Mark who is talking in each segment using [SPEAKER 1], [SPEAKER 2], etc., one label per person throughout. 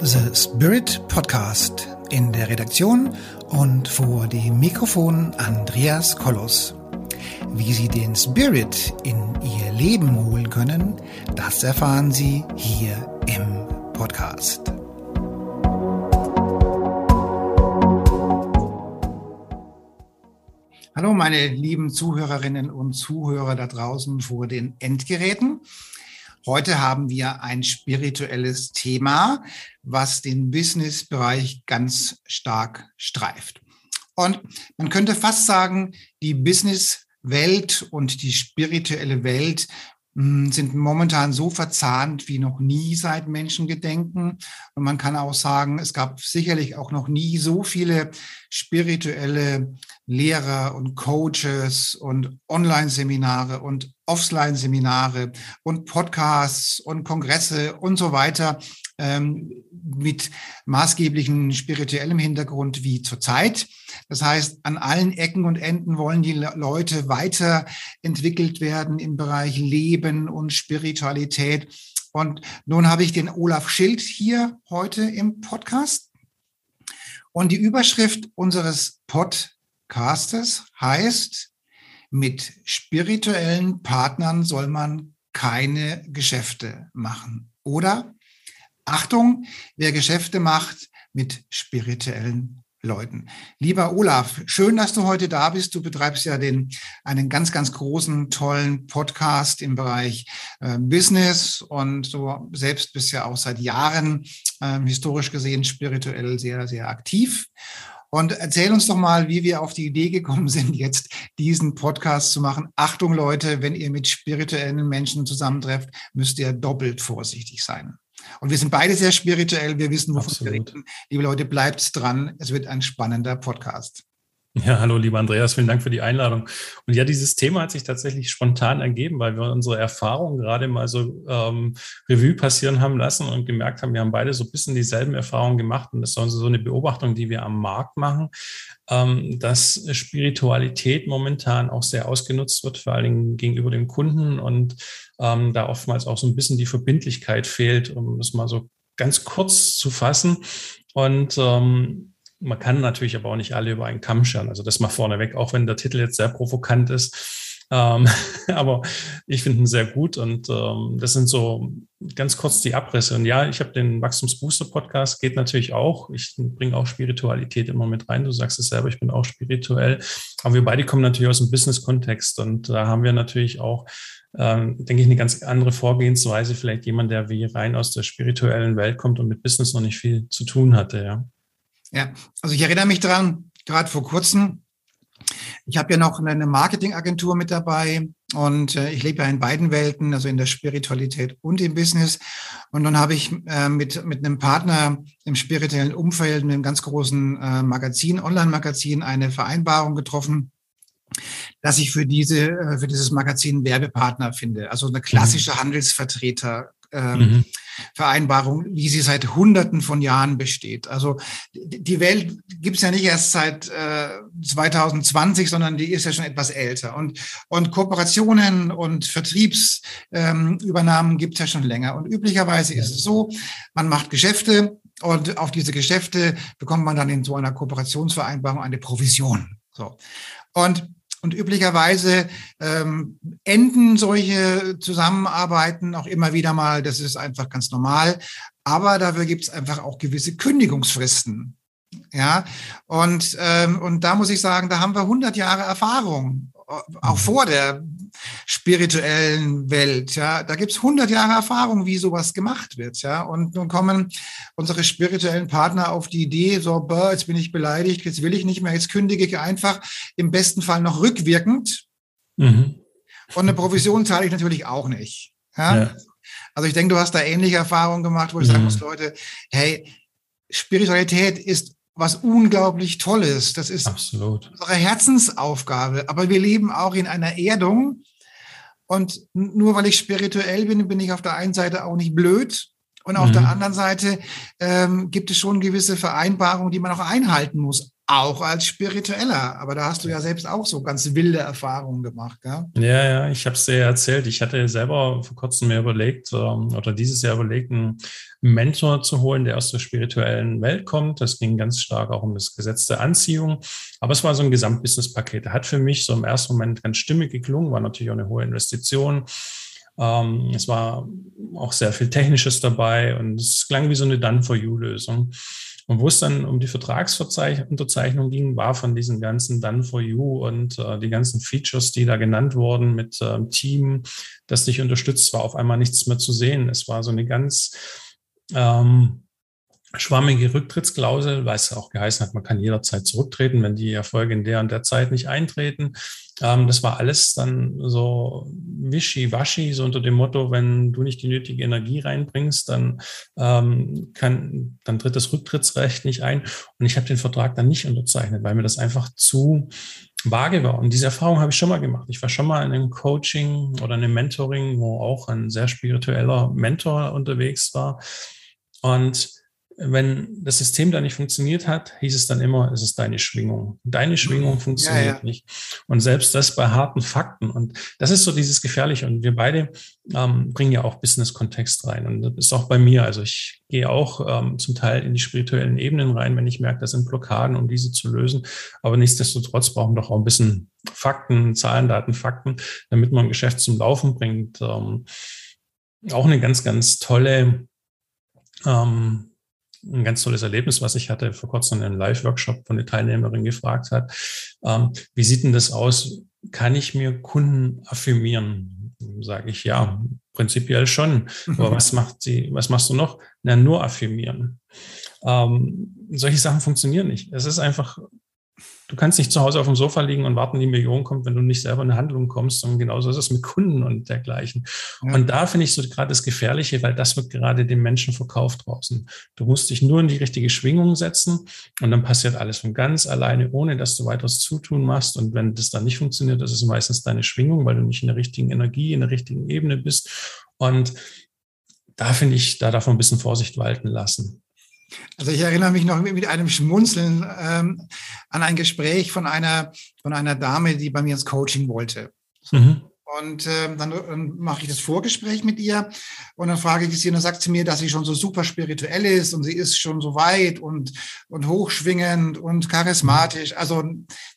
[SPEAKER 1] The Spirit Podcast in der Redaktion und vor dem Mikrofon Andreas Kollos. Wie Sie den Spirit in Ihr Leben holen können, das erfahren Sie hier im Podcast. Hallo meine lieben Zuhörerinnen und Zuhörer da draußen vor den Endgeräten. Heute haben wir ein spirituelles Thema, was den Business-Bereich ganz stark streift. Und man könnte fast sagen, die Business-Welt und die spirituelle Welt sind momentan so verzahnt wie noch nie seit Menschengedenken. Und man kann auch sagen, es gab sicherlich auch noch nie so viele spirituelle Lehrer und Coaches und Online-Seminare und Offline-Seminare und Podcasts und Kongresse und so weiter ähm, mit maßgeblichen spirituellem Hintergrund wie zurzeit. Das heißt, an allen Ecken und Enden wollen die Leute weiterentwickelt werden im Bereich Leben und Spiritualität. Und nun habe ich den Olaf Schild hier heute im Podcast. Und die Überschrift unseres Podcastes heißt, mit spirituellen Partnern soll man keine Geschäfte machen. Oder Achtung, wer Geschäfte macht mit spirituellen Leuten. Lieber Olaf, schön, dass du heute da bist. Du betreibst ja den, einen ganz, ganz großen, tollen Podcast im Bereich äh, Business und du selbst bist ja auch seit Jahren äh, historisch gesehen spirituell sehr, sehr aktiv. Und erzähl uns doch mal, wie wir auf die Idee gekommen sind, jetzt diesen Podcast zu machen. Achtung, Leute, wenn ihr mit spirituellen Menschen zusammentrefft, müsst ihr doppelt vorsichtig sein. Und wir sind beide sehr spirituell. Wir wissen, wovon wir reden. Liebe Leute, bleibt dran. Es wird ein spannender Podcast.
[SPEAKER 2] Ja, hallo, lieber Andreas, vielen Dank für die Einladung. Und ja, dieses Thema hat sich tatsächlich spontan ergeben, weil wir unsere Erfahrungen gerade mal so ähm, Revue passieren haben lassen und gemerkt haben, wir haben beide so ein bisschen dieselben Erfahrungen gemacht. Und das ist so eine Beobachtung, die wir am Markt machen, ähm, dass Spiritualität momentan auch sehr ausgenutzt wird, vor allen Dingen gegenüber dem Kunden und ähm, da oftmals auch so ein bisschen die Verbindlichkeit fehlt, um es mal so ganz kurz zu fassen. Und ähm, man kann natürlich aber auch nicht alle über einen Kamm scheren. Also das mal vorneweg, auch wenn der Titel jetzt sehr provokant ist. Ähm, aber ich finde ihn sehr gut und ähm, das sind so ganz kurz die Abrisse. Und ja, ich habe den Wachstumsbooster-Podcast, geht natürlich auch. Ich bringe auch Spiritualität immer mit rein. Du sagst es selber, ich bin auch spirituell. Aber wir beide kommen natürlich aus dem Business-Kontext und da haben wir natürlich auch ähm, denke ich, eine ganz andere Vorgehensweise. Vielleicht jemand, der wie rein aus der spirituellen Welt kommt und mit Business noch nicht viel zu tun hatte, ja.
[SPEAKER 1] Ja, also ich erinnere mich daran, gerade vor kurzem, ich habe ja noch eine Marketingagentur mit dabei und äh, ich lebe ja in beiden Welten, also in der Spiritualität und im Business. Und dann habe ich äh, mit, mit einem Partner im spirituellen Umfeld, mit einem ganz großen äh, Magazin, Online-Magazin, eine Vereinbarung getroffen, dass ich für diese, äh, für dieses Magazin Werbepartner finde. Also eine klassische mhm. Handelsvertreter ähm, mhm. Vereinbarung, wie sie seit Hunderten von Jahren besteht. Also die Welt gibt es ja nicht erst seit äh, 2020, sondern die ist ja schon etwas älter. Und, und Kooperationen und Vertriebsübernahmen ähm, gibt es ja schon länger. Und üblicherweise ist es so, man macht Geschäfte und auf diese Geschäfte bekommt man dann in so einer Kooperationsvereinbarung eine Provision. So. Und und üblicherweise ähm, enden solche Zusammenarbeiten auch immer wieder mal. Das ist einfach ganz normal. Aber dafür gibt es einfach auch gewisse Kündigungsfristen. Ja, und, ähm, und da muss ich sagen, da haben wir 100 Jahre Erfahrung, auch vor der spirituellen Welt. Ja, da gibt's 100 Jahre Erfahrung, wie sowas gemacht wird. Ja, und nun kommen unsere spirituellen Partner auf die Idee, so, boah, jetzt bin ich beleidigt, jetzt will ich nicht mehr, jetzt kündige ich einfach im besten Fall noch rückwirkend. Mhm. Und eine Provision zahle ich natürlich auch nicht. Ja? ja. Also ich denke, du hast da ähnliche Erfahrungen gemacht, wo ich mhm. sagen muss, Leute, hey, Spiritualität ist was unglaublich Tolles. Das ist Absolut. unsere Herzensaufgabe. Aber wir leben auch in einer Erdung. Und nur weil ich spirituell bin, bin ich auf der einen Seite auch nicht blöd. Und auf mhm. der anderen Seite ähm, gibt es schon gewisse Vereinbarungen, die man auch einhalten muss. Auch als Spiritueller. Aber da hast du ja selbst auch so ganz wilde Erfahrungen gemacht. Ja,
[SPEAKER 2] ja, ja ich habe es dir erzählt. Ich hatte selber vor kurzem mir überlegt oder dieses Jahr überlegt, einen Mentor zu holen, der aus der spirituellen Welt kommt. Das ging ganz stark auch um das Gesetz der Anziehung. Aber es war so ein Gesamtbusiness-Paket. Hat für mich so im ersten Moment ganz stimmig geklungen, war natürlich auch eine hohe Investition. Ähm, es war auch sehr viel Technisches dabei und es klang wie so eine Done-for-You-Lösung. Und wo es dann um die Vertragsunterzeichnung ging, war von diesen ganzen Done for You und äh, die ganzen Features, die da genannt wurden mit äh, Team, das dich unterstützt, war auf einmal nichts mehr zu sehen. Es war so eine ganz ähm, schwammige Rücktrittsklausel, weil es auch geheißen hat, man kann jederzeit zurücktreten, wenn die Erfolge in der und der Zeit nicht eintreten. Ähm, das war alles dann so wischiwaschi, so unter dem Motto, wenn du nicht die nötige Energie reinbringst, dann ähm, kann, dann tritt das Rücktrittsrecht nicht ein. Und ich habe den Vertrag dann nicht unterzeichnet, weil mir das einfach zu vage war. Und diese Erfahrung habe ich schon mal gemacht. Ich war schon mal in einem Coaching oder einem Mentoring, wo auch ein sehr spiritueller Mentor unterwegs war. Und wenn das System da nicht funktioniert hat, hieß es dann immer, es ist deine Schwingung. Deine Schwingung funktioniert ja, ja. nicht. Und selbst das bei harten Fakten. Und das ist so dieses Gefährliche. Und wir beide ähm, bringen ja auch Business-Kontext rein. Und das ist auch bei mir. Also ich gehe auch ähm, zum Teil in die spirituellen Ebenen rein, wenn ich merke, das sind Blockaden, um diese zu lösen. Aber nichtsdestotrotz brauchen wir doch auch ein bisschen Fakten, Zahlen, Daten, Fakten, damit man ein Geschäft zum Laufen bringt. Ähm, auch eine ganz, ganz tolle ähm, ein ganz tolles Erlebnis, was ich hatte vor kurzem in einem Live-Workshop von der Teilnehmerin gefragt hat. Ähm, wie sieht denn das aus? Kann ich mir Kunden affirmieren? Sage ich ja, prinzipiell schon. Aber was macht sie, was machst du noch? Na, nur affirmieren. Ähm, solche Sachen funktionieren nicht. Es ist einfach Du kannst nicht zu Hause auf dem Sofa liegen und warten, die Million kommt, wenn du nicht selber in eine Handlung kommst. Und genauso ist es mit Kunden und dergleichen. Ja. Und da finde ich so gerade das Gefährliche, weil das wird gerade den Menschen verkauft draußen. Du musst dich nur in die richtige Schwingung setzen und dann passiert alles von ganz alleine, ohne dass du weiteres Zutun machst. Und wenn das dann nicht funktioniert, das ist meistens deine Schwingung, weil du nicht in der richtigen Energie, in der richtigen Ebene bist. Und da finde ich, da darf man ein bisschen Vorsicht walten lassen.
[SPEAKER 1] Also ich erinnere mich noch mit einem Schmunzeln ähm, an ein Gespräch von einer, von einer Dame, die bei mir ins Coaching wollte. Mhm. Und äh, dann äh, mache ich das Vorgespräch mit ihr und dann frage ich sie und dann sagt sie mir, dass sie schon so super spirituell ist und sie ist schon so weit und, und hochschwingend und charismatisch. Also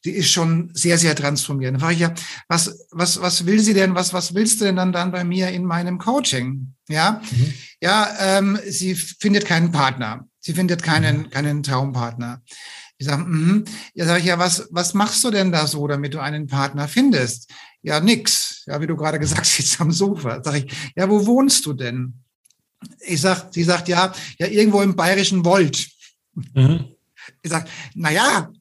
[SPEAKER 1] sie ist schon sehr, sehr transformiert. Dann frage ich ja, was, was, was will sie denn, was, was willst du denn dann, dann bei mir in meinem Coaching? Ja, mhm. ja ähm, sie findet keinen Partner. Sie findet keinen, mhm. keinen Traumpartner. Ich sage, mm, ja, sag ich, ja, was, was machst du denn da so, damit du einen Partner findest? Ja, nix. Ja, wie du gerade gesagt hast, jetzt am Sofa. Sag ich, ja, wo wohnst du denn? Ich sag, sie sagt, ja, ja, irgendwo im bayerischen Wold. Mhm. Ich sag, na ja,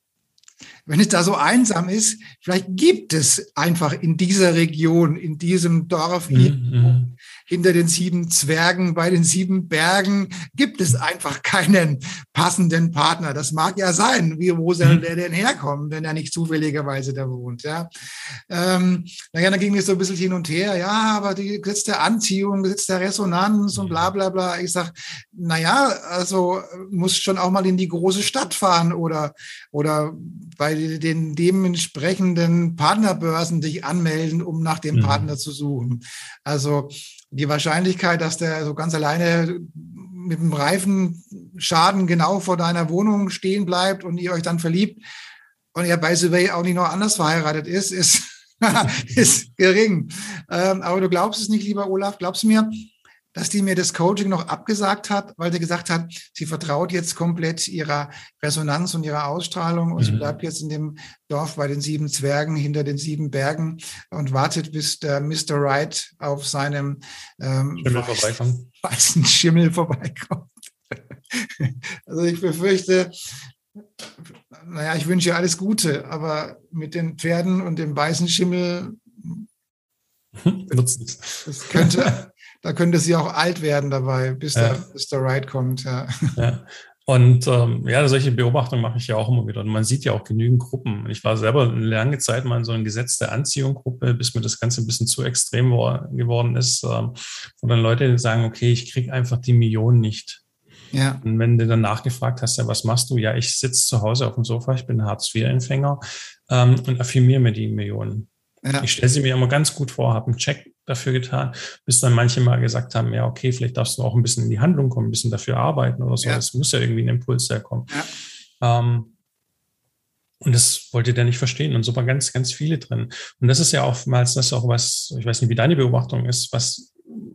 [SPEAKER 1] wenn es da so einsam ist, vielleicht gibt es einfach in dieser Region, in diesem Dorf, mhm hinter den sieben Zwergen, bei den sieben Bergen gibt es einfach keinen passenden Partner. Das mag ja sein. Wie, wo soll mhm. der denn herkommen, wenn er nicht zufälligerweise da wohnt? Ja. Ähm, naja, dann ging es so ein bisschen hin und her. Ja, aber die Gesetz der Anziehung, Gesetz der Resonanz und bla, bla, bla. Ich sag, naja, also muss schon auch mal in die große Stadt fahren oder, oder bei den dementsprechenden Partnerbörsen dich anmelden, um nach dem mhm. Partner zu suchen. Also die Wahrscheinlichkeit, dass der so ganz alleine mit dem Reifenschaden genau vor deiner Wohnung stehen bleibt und ihr euch dann verliebt und er the way auch nicht noch anders verheiratet ist, ist, ist gering. Ähm, aber du glaubst es nicht, lieber Olaf, glaubst du mir, dass die mir das Coaching noch abgesagt hat, weil sie gesagt hat, sie vertraut jetzt komplett ihrer Resonanz und ihrer Ausstrahlung und mhm. sie bleibt jetzt in dem Dorf bei den sieben Zwergen hinter den sieben Bergen und wartet, bis der Mr. Wright auf seinem ähm, Schimmel vorbeikommt. weißen Schimmel vorbeikommt. also ich befürchte, naja, ich wünsche ihr alles Gute, aber mit den Pferden und dem weißen Schimmel das könnte, da könnte sie auch alt werden dabei, bis, ja. der, bis der Ride kommt. Ja.
[SPEAKER 2] ja. Und ähm, ja, solche Beobachtungen mache ich ja auch immer wieder. Und man sieht ja auch genügend Gruppen. Ich war selber eine lange Zeit mal in so einer Gesetz der Anziehung-Gruppe, bis mir das Ganze ein bisschen zu extrem geworden ist, ähm, wo dann Leute sagen, okay, ich kriege einfach die Millionen nicht. Ja. Und wenn du dann nachgefragt hast, ja, was machst du? Ja, ich sitze zu Hause auf dem Sofa, ich bin Hartz-IV-Empfänger ähm, und affirmiere mir die Millionen. Ja. Ich stelle sie mir immer ganz gut vor, habe einen Check dafür getan, bis dann manche mal gesagt haben, ja, okay, vielleicht darfst du auch ein bisschen in die Handlung kommen, ein bisschen dafür arbeiten oder so. Ja. Es muss ja irgendwie ein Impuls herkommen. Ja. Ähm, und das wollte der nicht verstehen. Und so waren ganz, ganz viele drin. Und das ist ja oftmals das auch was, ich weiß nicht, wie deine Beobachtung ist, was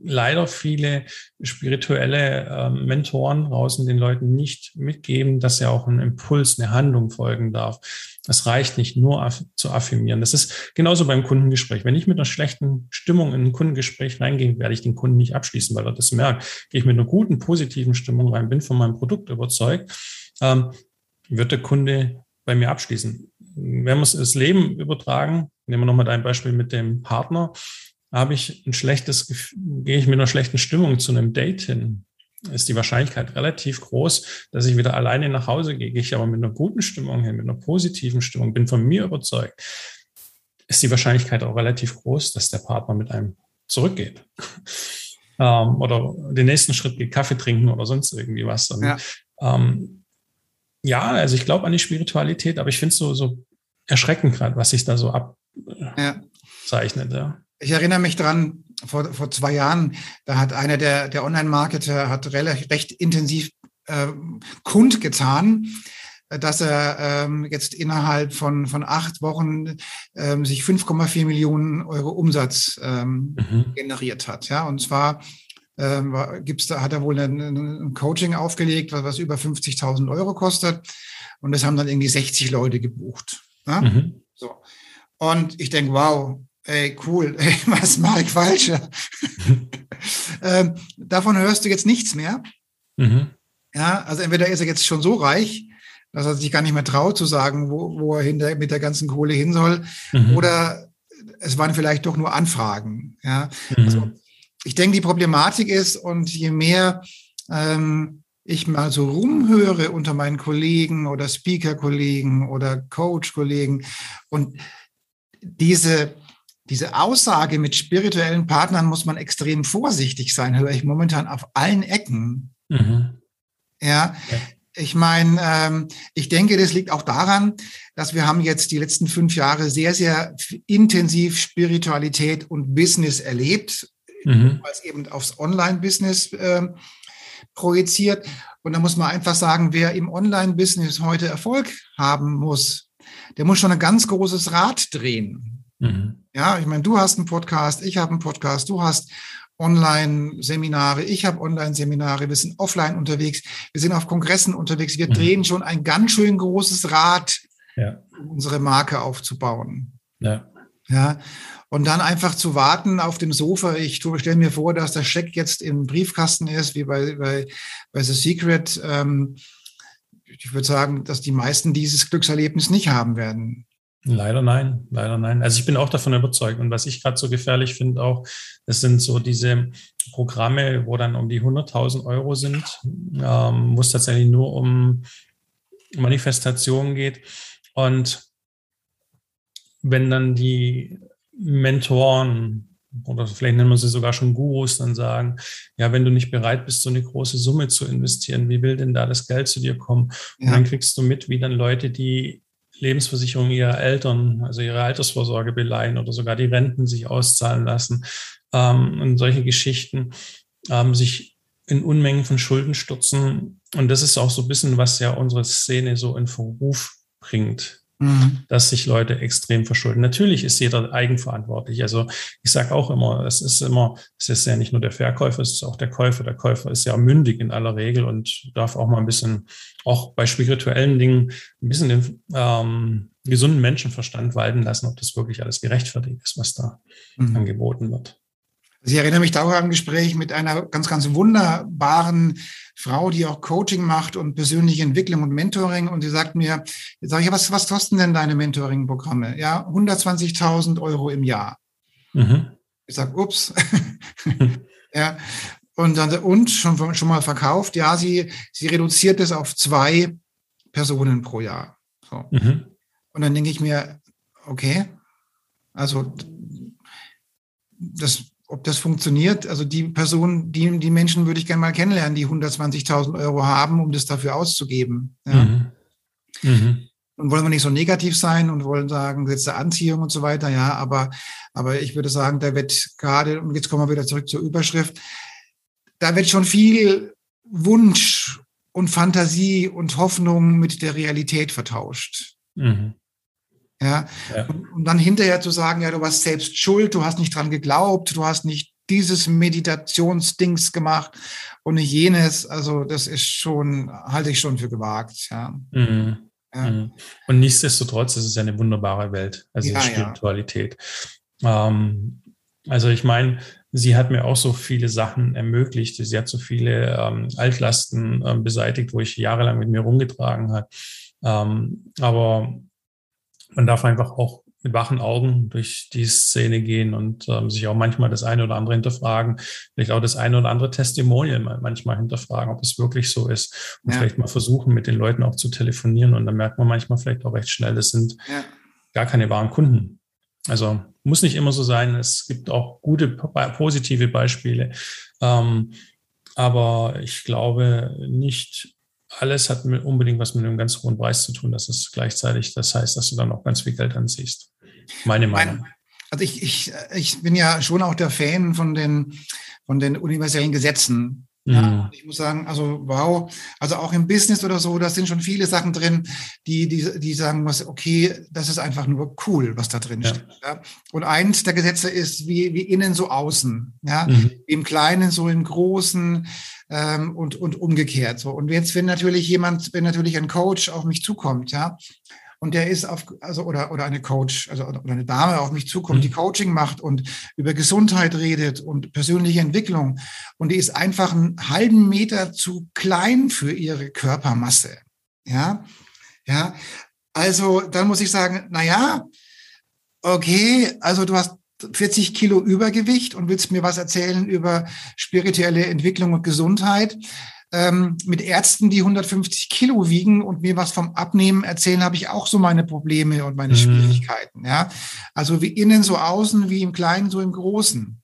[SPEAKER 2] leider viele spirituelle äh, Mentoren draußen den Leuten nicht mitgeben, dass ja auch ein Impuls, eine Handlung folgen darf. Das reicht nicht nur aff zu affirmieren. Das ist genauso beim Kundengespräch. Wenn ich mit einer schlechten Stimmung in ein Kundengespräch reingehe, werde ich den Kunden nicht abschließen, weil er das merkt. Gehe ich mit einer guten, positiven Stimmung rein, bin von meinem Produkt überzeugt, ähm, wird der Kunde bei mir abschließen. Wenn wir es das Leben übertragen, nehmen wir nochmal dein Beispiel mit dem Partner, habe ich ein schlechtes, gehe ich mit einer schlechten Stimmung zu einem Date hin, ist die Wahrscheinlichkeit relativ groß, dass ich wieder alleine nach Hause gehe. Gehe ich aber mit einer guten Stimmung hin, mit einer positiven Stimmung, bin von mir überzeugt, ist die Wahrscheinlichkeit auch relativ groß, dass der Partner mit einem zurückgeht. ähm, oder den nächsten Schritt geht, Kaffee trinken oder sonst irgendwie was. Und, ja. Ähm, ja, also ich glaube an die Spiritualität, aber ich finde es so, so erschreckend gerade, was sich da so abzeichnet. Ja.
[SPEAKER 1] Ich erinnere mich dran, vor, vor zwei Jahren, da hat einer der, der Online-Marketer hat relativ, recht intensiv äh, kundgetan, dass er ähm, jetzt innerhalb von, von acht Wochen ähm, sich 5,4 Millionen Euro Umsatz ähm, mhm. generiert hat. Ja, und zwar ähm, gibt's da, hat er wohl ein, ein Coaching aufgelegt, was, was über 50.000 Euro kostet. Und das haben dann irgendwie 60 Leute gebucht. Ja? Mhm. So. Und ich denke, wow, ey, cool, ey, was mache ich falsch? ähm, davon hörst du jetzt nichts mehr. Mhm. Ja, also entweder ist er jetzt schon so reich, dass er sich gar nicht mehr traut zu sagen, wo, wo er hinter, mit der ganzen Kohle hin soll, mhm. oder es waren vielleicht doch nur Anfragen. Ja, mhm. also, ich denke, die Problematik ist, und je mehr ähm, ich mal so rumhöre unter meinen Kollegen oder Speaker-Kollegen oder Coach-Kollegen und diese, diese Aussage mit spirituellen Partnern muss man extrem vorsichtig sein, höre ich momentan auf allen Ecken. Mhm. Ja, ja, ich meine, ähm, ich denke, das liegt auch daran, dass wir haben jetzt die letzten fünf Jahre sehr, sehr intensiv Spiritualität und Business erlebt mhm. als eben aufs Online-Business äh, projiziert. Und da muss man einfach sagen, wer im Online-Business heute Erfolg haben muss, der muss schon ein ganz großes Rad drehen. Mhm. Ja, ich meine, du hast einen Podcast, ich habe einen Podcast, du hast Online-Seminare, ich habe Online-Seminare, wir sind offline unterwegs, wir sind auf Kongressen unterwegs, wir mhm. drehen schon ein ganz schön großes Rad, ja. um unsere Marke aufzubauen. Ja. Ja, und dann einfach zu warten auf dem Sofa. Ich stelle mir vor, dass der Scheck jetzt im Briefkasten ist, wie bei, bei, bei The Secret. Ähm, ich würde sagen, dass die meisten dieses Glückserlebnis nicht haben werden.
[SPEAKER 2] Leider nein, leider nein. Also ich bin auch davon überzeugt. Und was ich gerade so gefährlich finde auch, das sind so diese Programme, wo dann um die 100.000 Euro sind, ähm, wo es tatsächlich nur um Manifestation geht. Und wenn dann die Mentoren oder vielleicht nennen wir sie sogar schon Gurus, dann sagen, ja, wenn du nicht bereit bist, so eine große Summe zu investieren, wie will denn da das Geld zu dir kommen? Und ja. dann kriegst du mit, wie dann Leute, die Lebensversicherung ihrer Eltern, also ihre Altersvorsorge beleihen oder sogar die Renten sich auszahlen lassen ähm, und solche Geschichten, ähm, sich in Unmengen von Schulden stürzen. Und das ist auch so ein bisschen, was ja unsere Szene so in Verruf bringt mhm. dass sich Leute extrem verschulden. Natürlich ist jeder eigenverantwortlich. Also ich sage auch immer, es ist immer, es ist ja nicht nur der Verkäufer, es ist auch der Käufer. Der Käufer ist ja mündig in aller Regel und darf auch mal ein bisschen, auch bei spirituellen Dingen, ein bisschen den ähm, gesunden Menschenverstand walten lassen, ob das wirklich alles gerechtfertigt ist, was da mhm. angeboten wird.
[SPEAKER 1] Ich erinnere mich da auch an ein Gespräch mit einer ganz, ganz wunderbaren Frau, die auch Coaching macht und persönliche Entwicklung und Mentoring. Und sie sagt mir, jetzt sage ich, was, was kosten denn deine Mentoring-Programme? Ja, 120.000 Euro im Jahr. Mhm. Ich sage, ups. ja. Und dann, und schon, schon mal verkauft. Ja, sie, sie reduziert es auf zwei Personen pro Jahr. So. Mhm. Und dann denke ich mir, okay, also das ob das funktioniert. Also die Person, die, die Menschen würde ich gerne mal kennenlernen, die 120.000 Euro haben, um das dafür auszugeben. Ja. Mhm. Mhm. Und wollen wir nicht so negativ sein und wollen sagen, Gesetz der Anziehung und so weiter, ja, aber, aber ich würde sagen, da wird gerade, und jetzt kommen wir wieder zurück zur Überschrift, da wird schon viel Wunsch und Fantasie und Hoffnung mit der Realität vertauscht. Mhm. Ja, ja. Und, und, dann hinterher zu sagen, ja, du warst selbst schuld, du hast nicht dran geglaubt, du hast nicht dieses Meditationsdings gemacht und nicht jenes. Also das ist schon, halte ich schon für gewagt. Ja. Mhm.
[SPEAKER 2] Ja. Mhm. Und nichtsdestotrotz ist es eine wunderbare Welt, also ja, Spiritualität. Ähm, also ich meine, sie hat mir auch so viele Sachen ermöglicht. Sie hat so viele ähm, Altlasten ähm, beseitigt, wo ich jahrelang mit mir rumgetragen habe. Ähm, aber man darf einfach auch mit wachen Augen durch die Szene gehen und ähm, sich auch manchmal das eine oder andere hinterfragen, vielleicht auch das eine oder andere Testimonial manchmal hinterfragen, ob es wirklich so ist und ja. vielleicht mal versuchen, mit den Leuten auch zu telefonieren und dann merkt man manchmal vielleicht auch recht schnell, das sind ja. gar keine wahren Kunden. Also muss nicht immer so sein. Es gibt auch gute, positive Beispiele. Ähm, aber ich glaube nicht, alles hat unbedingt was mit einem ganz hohen Preis zu tun. Das ist gleichzeitig, das heißt, dass du dann auch ganz viel Geld anziehst. Meine Meinung.
[SPEAKER 1] Also ich, ich, ich bin ja schon auch der Fan von den, von den universellen Gesetzen. Ja, mhm. ich muss sagen, also wow, also auch im Business oder so, da sind schon viele Sachen drin, die, die, die sagen, was, okay, das ist einfach nur cool, was da drin ja. steht. Ja. Und eins der Gesetze ist wie, wie innen so außen, ja, mhm. im Kleinen so im Großen ähm, und, und umgekehrt. So. Und jetzt, wenn natürlich jemand, wenn natürlich ein Coach auf mich zukommt, ja, und der ist auf, also oder, oder eine Coach, also oder eine Dame auf mich zukommt, mhm. die Coaching macht und über Gesundheit redet und persönliche Entwicklung und die ist einfach einen halben Meter zu klein für ihre Körpermasse. Ja, ja. Also dann muss ich sagen, na ja, okay, also du hast 40 Kilo Übergewicht und willst mir was erzählen über spirituelle Entwicklung und Gesundheit ähm, mit Ärzten, die 150 Kilo wiegen und mir was vom Abnehmen erzählen, habe ich auch so meine Probleme und meine mhm. Schwierigkeiten. Ja, also wie innen so außen, wie im Kleinen so im Großen.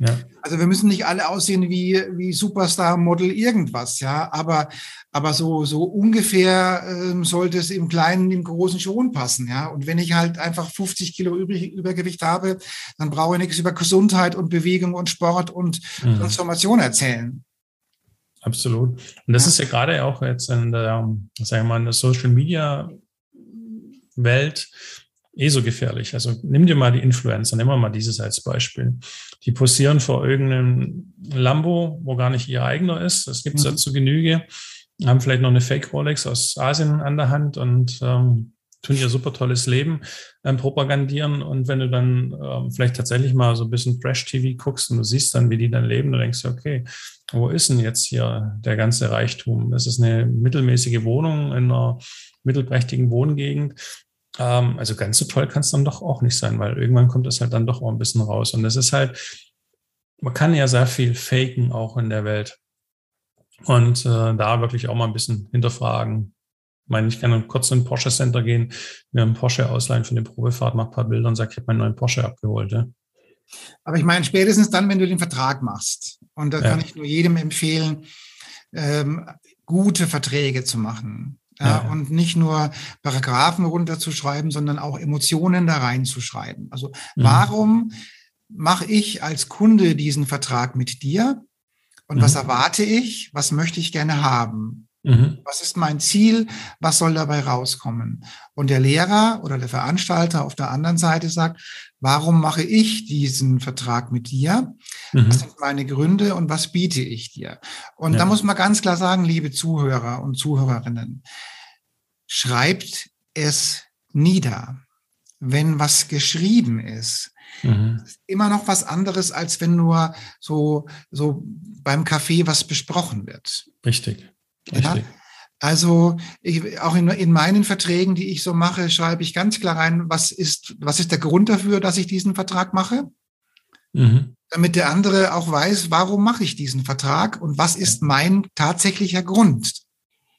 [SPEAKER 1] Ja. Also wir müssen nicht alle aussehen wie, wie Superstar-Model irgendwas, ja, aber, aber so, so ungefähr ähm, sollte es im Kleinen, im Großen schon passen, ja. Und wenn ich halt einfach 50 Kilo übrig, Übergewicht habe, dann brauche ich nichts über Gesundheit und Bewegung und Sport und mhm. Transformation erzählen.
[SPEAKER 2] Absolut. Und das ja. ist ja gerade auch jetzt in der, sagen wir mal, in der Social Media Welt eh so gefährlich. Also nimm dir mal die Influencer, nehmen wir mal dieses als Beispiel. Die posieren vor irgendeinem Lambo, wo gar nicht ihr eigener ist. Das gibt es mhm. ja zu Genüge. Haben vielleicht noch eine Fake Rolex aus Asien an der Hand und ähm, tun ihr super tolles Leben ähm, propagandieren. Und wenn du dann ähm, vielleicht tatsächlich mal so ein bisschen Trash-TV guckst und du siehst dann, wie die dann leben, dann denkst du, okay, wo ist denn jetzt hier der ganze Reichtum? Das ist eine mittelmäßige Wohnung in einer mittelprächtigen Wohngegend. Ähm, also ganz so toll kann es dann doch auch nicht sein, weil irgendwann kommt es halt dann doch auch ein bisschen raus. Und das ist halt, man kann ja sehr viel faken auch in der Welt. Und äh, da wirklich auch mal ein bisschen hinterfragen, meine, ich kann kurz in ein Porsche Center gehen, mir einen Porsche ausleihen für eine Probefahrt, mache ein paar Bilder und sage, ich habe meinen neuen Porsche abgeholt. Ja.
[SPEAKER 1] Aber ich meine, spätestens dann, wenn du den Vertrag machst. Und da ja. kann ich nur jedem empfehlen, ähm, gute Verträge zu machen. Ja, ja. Und nicht nur Paragraphen runterzuschreiben, sondern auch Emotionen da reinzuschreiben. Also mhm. warum mache ich als Kunde diesen Vertrag mit dir? Und mhm. was erwarte ich? Was möchte ich gerne haben? Mhm. Was ist mein Ziel? Was soll dabei rauskommen? Und der Lehrer oder der Veranstalter auf der anderen Seite sagt, warum mache ich diesen Vertrag mit dir? Mhm. Was sind meine Gründe und was biete ich dir? Und ja. da muss man ganz klar sagen, liebe Zuhörer und Zuhörerinnen, schreibt es nieder. Wenn was geschrieben ist, Mhm. Ist immer noch was anderes, als wenn nur so, so beim Kaffee was besprochen wird.
[SPEAKER 2] Richtig.
[SPEAKER 1] Ja? Also ich, auch in, in, meinen Verträgen, die ich so mache, schreibe ich ganz klar rein, was ist, was ist der Grund dafür, dass ich diesen Vertrag mache? Mhm. Damit der andere auch weiß, warum mache ich diesen Vertrag und was ist mein tatsächlicher Grund?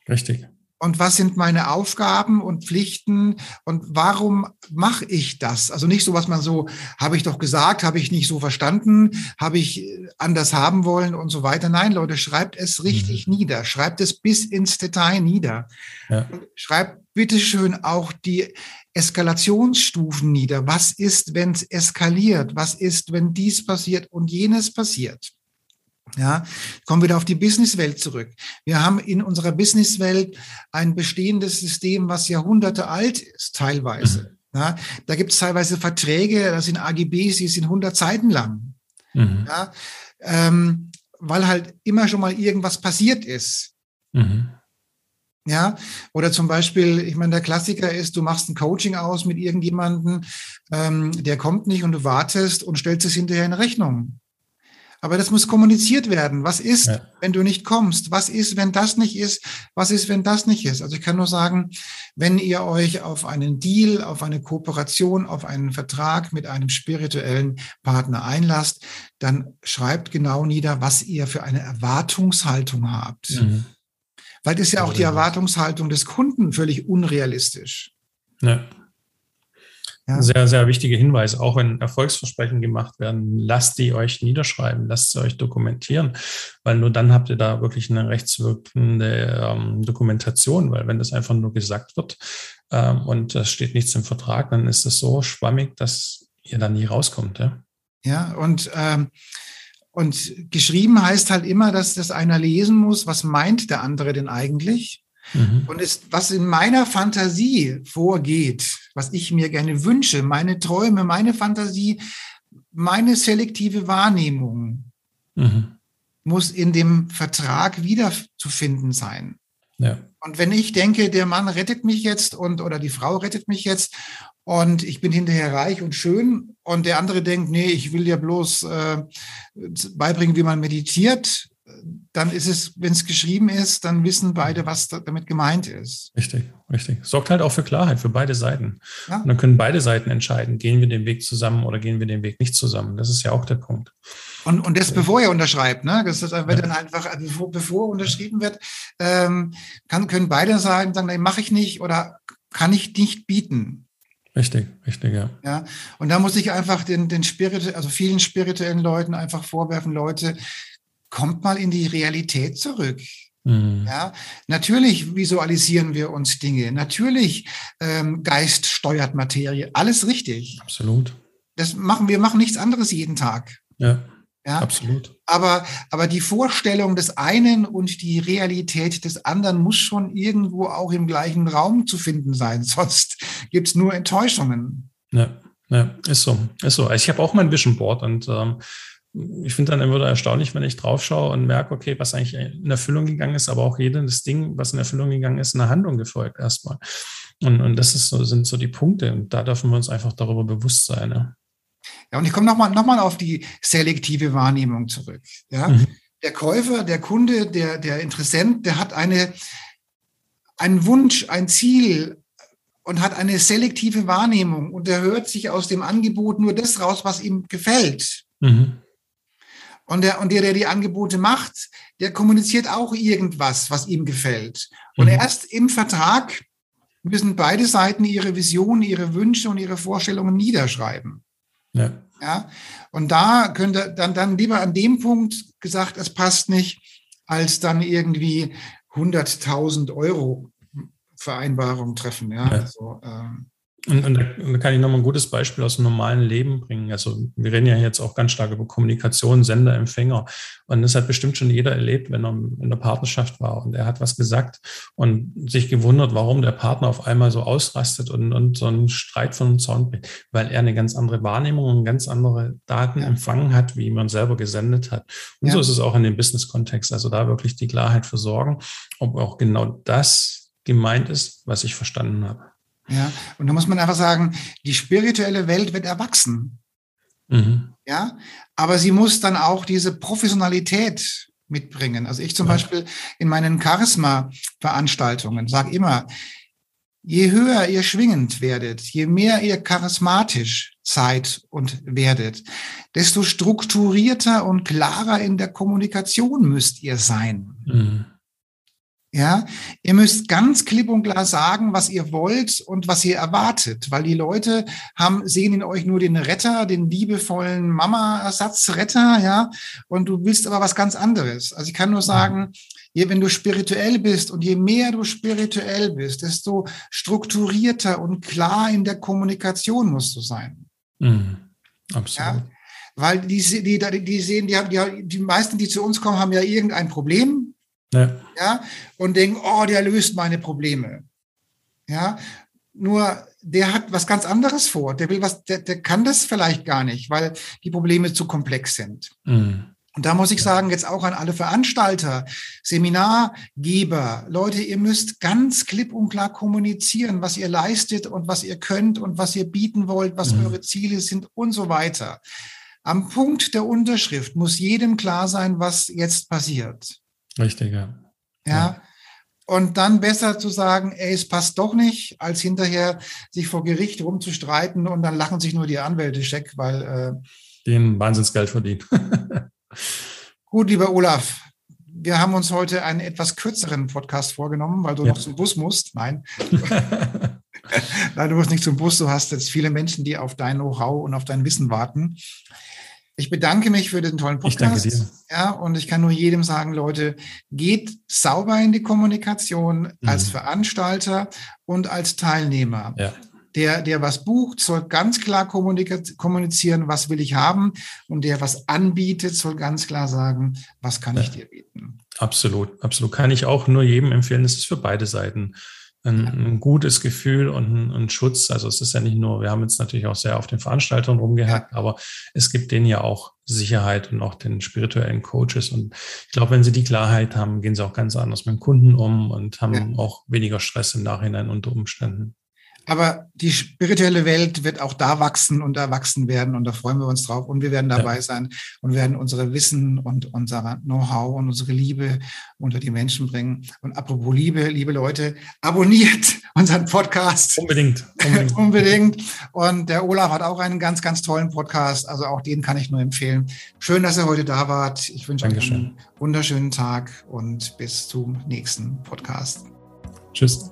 [SPEAKER 2] Richtig.
[SPEAKER 1] Und was sind meine Aufgaben und Pflichten und warum mache ich das? Also nicht so, was man so, habe ich doch gesagt, habe ich nicht so verstanden, habe ich anders haben wollen und so weiter. Nein, Leute, schreibt es richtig mhm. nieder, schreibt es bis ins Detail nieder. Ja. Schreibt bitteschön auch die Eskalationsstufen nieder. Was ist, wenn es eskaliert? Was ist, wenn dies passiert und jenes passiert? Ja, kommen wir wieder auf die Businesswelt zurück. Wir haben in unserer Businesswelt ein bestehendes System, was Jahrhunderte alt ist, teilweise. Mhm. Ja, da gibt es teilweise Verträge, das sind AGBs, die sind 100 Seiten lang. Mhm. Ja, ähm, weil halt immer schon mal irgendwas passiert ist. Mhm. Ja, oder zum Beispiel, ich meine, der Klassiker ist, du machst ein Coaching aus mit irgendjemandem, ähm, der kommt nicht und du wartest und stellst es hinterher in Rechnung. Aber das muss kommuniziert werden. Was ist, ja. wenn du nicht kommst? Was ist, wenn das nicht ist? Was ist, wenn das nicht ist? Also ich kann nur sagen, wenn ihr euch auf einen Deal, auf eine Kooperation, auf einen Vertrag mit einem spirituellen Partner einlasst, dann schreibt genau nieder, was ihr für eine Erwartungshaltung habt. Mhm. Weil das ist ja auch die Erwartungshaltung des Kunden völlig unrealistisch. Ja.
[SPEAKER 2] Ja. Sehr, sehr wichtige Hinweis. Auch wenn Erfolgsversprechen gemacht werden, lasst die euch niederschreiben, lasst sie euch dokumentieren, weil nur dann habt ihr da wirklich eine rechtswirkende ähm, Dokumentation, weil wenn das einfach nur gesagt wird ähm, und es steht nichts im Vertrag, dann ist es so schwammig, dass ihr da nie rauskommt. Ja,
[SPEAKER 1] ja und ähm, und geschrieben heißt halt immer, dass das einer lesen muss. Was meint der andere denn eigentlich? Mhm. Und ist, was in meiner Fantasie vorgeht, was ich mir gerne wünsche, meine Träume, meine Fantasie, meine selektive Wahrnehmung mhm. muss in dem Vertrag wiederzufinden sein. Ja. Und wenn ich denke, der Mann rettet mich jetzt und oder die Frau rettet mich jetzt und ich bin hinterher reich und schön und der andere denkt, nee, ich will dir bloß äh, beibringen, wie man meditiert, dann ist es, wenn es geschrieben ist, dann wissen beide, was da, damit gemeint ist.
[SPEAKER 2] Richtig, richtig. Sorgt halt auch für Klarheit für beide Seiten. Ja. Und dann können beide Seiten entscheiden, gehen wir den Weg zusammen oder gehen wir den Weg nicht zusammen. Das ist ja auch der Punkt.
[SPEAKER 1] Und, und das bevor er unterschreibt, ne? Das wird ja. dann einfach, also bevor, bevor unterschrieben wird, ähm, kann, können beide sagen, sagen, nein, mache ich nicht oder kann ich nicht bieten.
[SPEAKER 2] Richtig, richtig, ja.
[SPEAKER 1] Ja, und da muss ich einfach den, den Spirit, also vielen spirituellen Leuten einfach vorwerfen, Leute, kommt mal in die Realität zurück. Mhm. Ja, natürlich visualisieren wir uns Dinge. Natürlich ähm, Geist steuert Materie. Alles richtig.
[SPEAKER 2] Absolut.
[SPEAKER 1] Das machen wir machen nichts anderes jeden Tag.
[SPEAKER 2] Ja. Ja, absolut.
[SPEAKER 1] Aber, aber die Vorstellung des einen und die Realität des anderen muss schon irgendwo auch im gleichen Raum zu finden sein. Sonst gibt es nur Enttäuschungen.
[SPEAKER 2] Ja, ja, ist so. Ist so. Ich habe auch mein Vision Board und ähm, ich finde dann immer wieder erstaunlich, wenn ich drauf schaue und merke, okay, was eigentlich in Erfüllung gegangen ist, aber auch jedes Ding, was in Erfüllung gegangen ist, eine Handlung gefolgt erstmal. Und, und das ist so, sind so die Punkte. Und da dürfen wir uns einfach darüber bewusst sein. Ja,
[SPEAKER 1] ja und ich komme nochmal noch mal auf die selektive Wahrnehmung zurück. Ja? Mhm. Der Käufer, der Kunde, der, der Interessent, der hat eine, einen Wunsch, ein Ziel, und hat eine selektive Wahrnehmung und er hört sich aus dem Angebot nur das raus, was ihm gefällt. Mhm. Und der, und der, der die Angebote macht, der kommuniziert auch irgendwas, was ihm gefällt. Und mhm. erst im Vertrag müssen beide Seiten ihre Visionen, ihre Wünsche und ihre Vorstellungen niederschreiben. Ja. ja? Und da könnte dann, dann lieber an dem Punkt gesagt, es passt nicht, als dann irgendwie 100.000 Euro Vereinbarung treffen. Ja, ja. Also, ähm,
[SPEAKER 2] und, und, da, kann ich nochmal ein gutes Beispiel aus dem normalen Leben bringen. Also wir reden ja jetzt auch ganz stark über Kommunikation, Sender, Empfänger. Und das hat bestimmt schon jeder erlebt, wenn er in der Partnerschaft war und er hat was gesagt und sich gewundert, warum der Partner auf einmal so ausrastet und, und so einen Streit von dem Zaun bringt, weil er eine ganz andere Wahrnehmung und ganz andere Daten ja. empfangen hat, wie man selber gesendet hat. Und ja. so ist es auch in dem Business-Kontext. Also da wirklich die Klarheit für sorgen, ob auch genau das gemeint ist, was ich verstanden habe.
[SPEAKER 1] Ja, und da muss man einfach sagen, die spirituelle Welt wird erwachsen. Mhm. Ja, aber sie muss dann auch diese Professionalität mitbringen. Also ich zum ja. Beispiel in meinen Charisma-Veranstaltungen sage immer, je höher ihr schwingend werdet, je mehr ihr charismatisch seid und werdet, desto strukturierter und klarer in der Kommunikation müsst ihr sein. Mhm. Ja, ihr müsst ganz klipp und klar sagen, was ihr wollt und was ihr erwartet, weil die Leute haben, sehen in euch nur den Retter, den liebevollen Mama-Ersatzretter, ja, und du willst aber was ganz anderes. Also ich kann nur sagen, je, wenn du spirituell bist und je mehr du spirituell bist, desto strukturierter und klar in der Kommunikation musst du sein.
[SPEAKER 2] Mhm. Absolut. Ja?
[SPEAKER 1] Weil die, die, die sehen, die, haben, die, die meisten, die zu uns kommen, haben ja irgendein Problem ja. ja, und denken, oh, der löst meine Probleme. Ja, nur der hat was ganz anderes vor. Der will was, der, der kann das vielleicht gar nicht, weil die Probleme zu komplex sind. Mhm. Und da muss ich sagen, jetzt auch an alle Veranstalter, Seminargeber, Leute, ihr müsst ganz klipp und klar kommunizieren, was ihr leistet und was ihr könnt und was ihr bieten wollt, was mhm. eure Ziele sind und so weiter. Am Punkt der Unterschrift muss jedem klar sein, was jetzt passiert.
[SPEAKER 2] Richtig, ja.
[SPEAKER 1] Ja. Und dann besser zu sagen, ey, es passt doch nicht, als hinterher sich vor Gericht rumzustreiten und dann lachen sich nur die Anwälte scheck, weil äh,
[SPEAKER 2] den Wahnsinnsgeld verdienen.
[SPEAKER 1] gut, lieber Olaf, wir haben uns heute einen etwas kürzeren Podcast vorgenommen, weil du ja. noch zum Bus musst. Nein. Nein, du musst nicht zum Bus. Du hast jetzt viele Menschen, die auf dein Know-how und auf dein Wissen warten. Ich bedanke mich für den tollen Podcast. Ich danke dir. Ja, und ich kann nur jedem sagen, Leute, geht sauber in die Kommunikation mhm. als Veranstalter und als Teilnehmer. Ja. Der, der was bucht, soll ganz klar kommunizieren, was will ich haben. Und der was anbietet, soll ganz klar sagen, was kann ja. ich dir bieten.
[SPEAKER 2] Absolut, absolut. Kann ich auch nur jedem empfehlen. Das ist für beide Seiten ein, ein gutes Gefühl und ein, ein, Schutz. Also es ist ja nicht nur, wir haben jetzt natürlich auch sehr auf den Veranstaltern rumgehackt, aber es gibt denen ja auch Sicherheit und auch den spirituellen Coaches. Und ich glaube, wenn sie die Klarheit haben, gehen sie auch ganz anders mit dem Kunden um und haben ja. auch weniger Stress im Nachhinein unter Umständen.
[SPEAKER 1] Aber die spirituelle Welt wird auch da wachsen und erwachsen werden und da freuen wir uns drauf und wir werden dabei ja. sein und werden unsere Wissen und unser Know-how und unsere Liebe unter die Menschen bringen. Und apropos Liebe, liebe Leute, abonniert unseren Podcast.
[SPEAKER 2] Unbedingt.
[SPEAKER 1] Unbedingt. unbedingt. Und der Olaf hat auch einen ganz, ganz tollen Podcast. Also auch den kann ich nur empfehlen. Schön, dass ihr heute da wart. Ich wünsche euch einen wunderschönen Tag und bis zum nächsten Podcast.
[SPEAKER 2] Tschüss.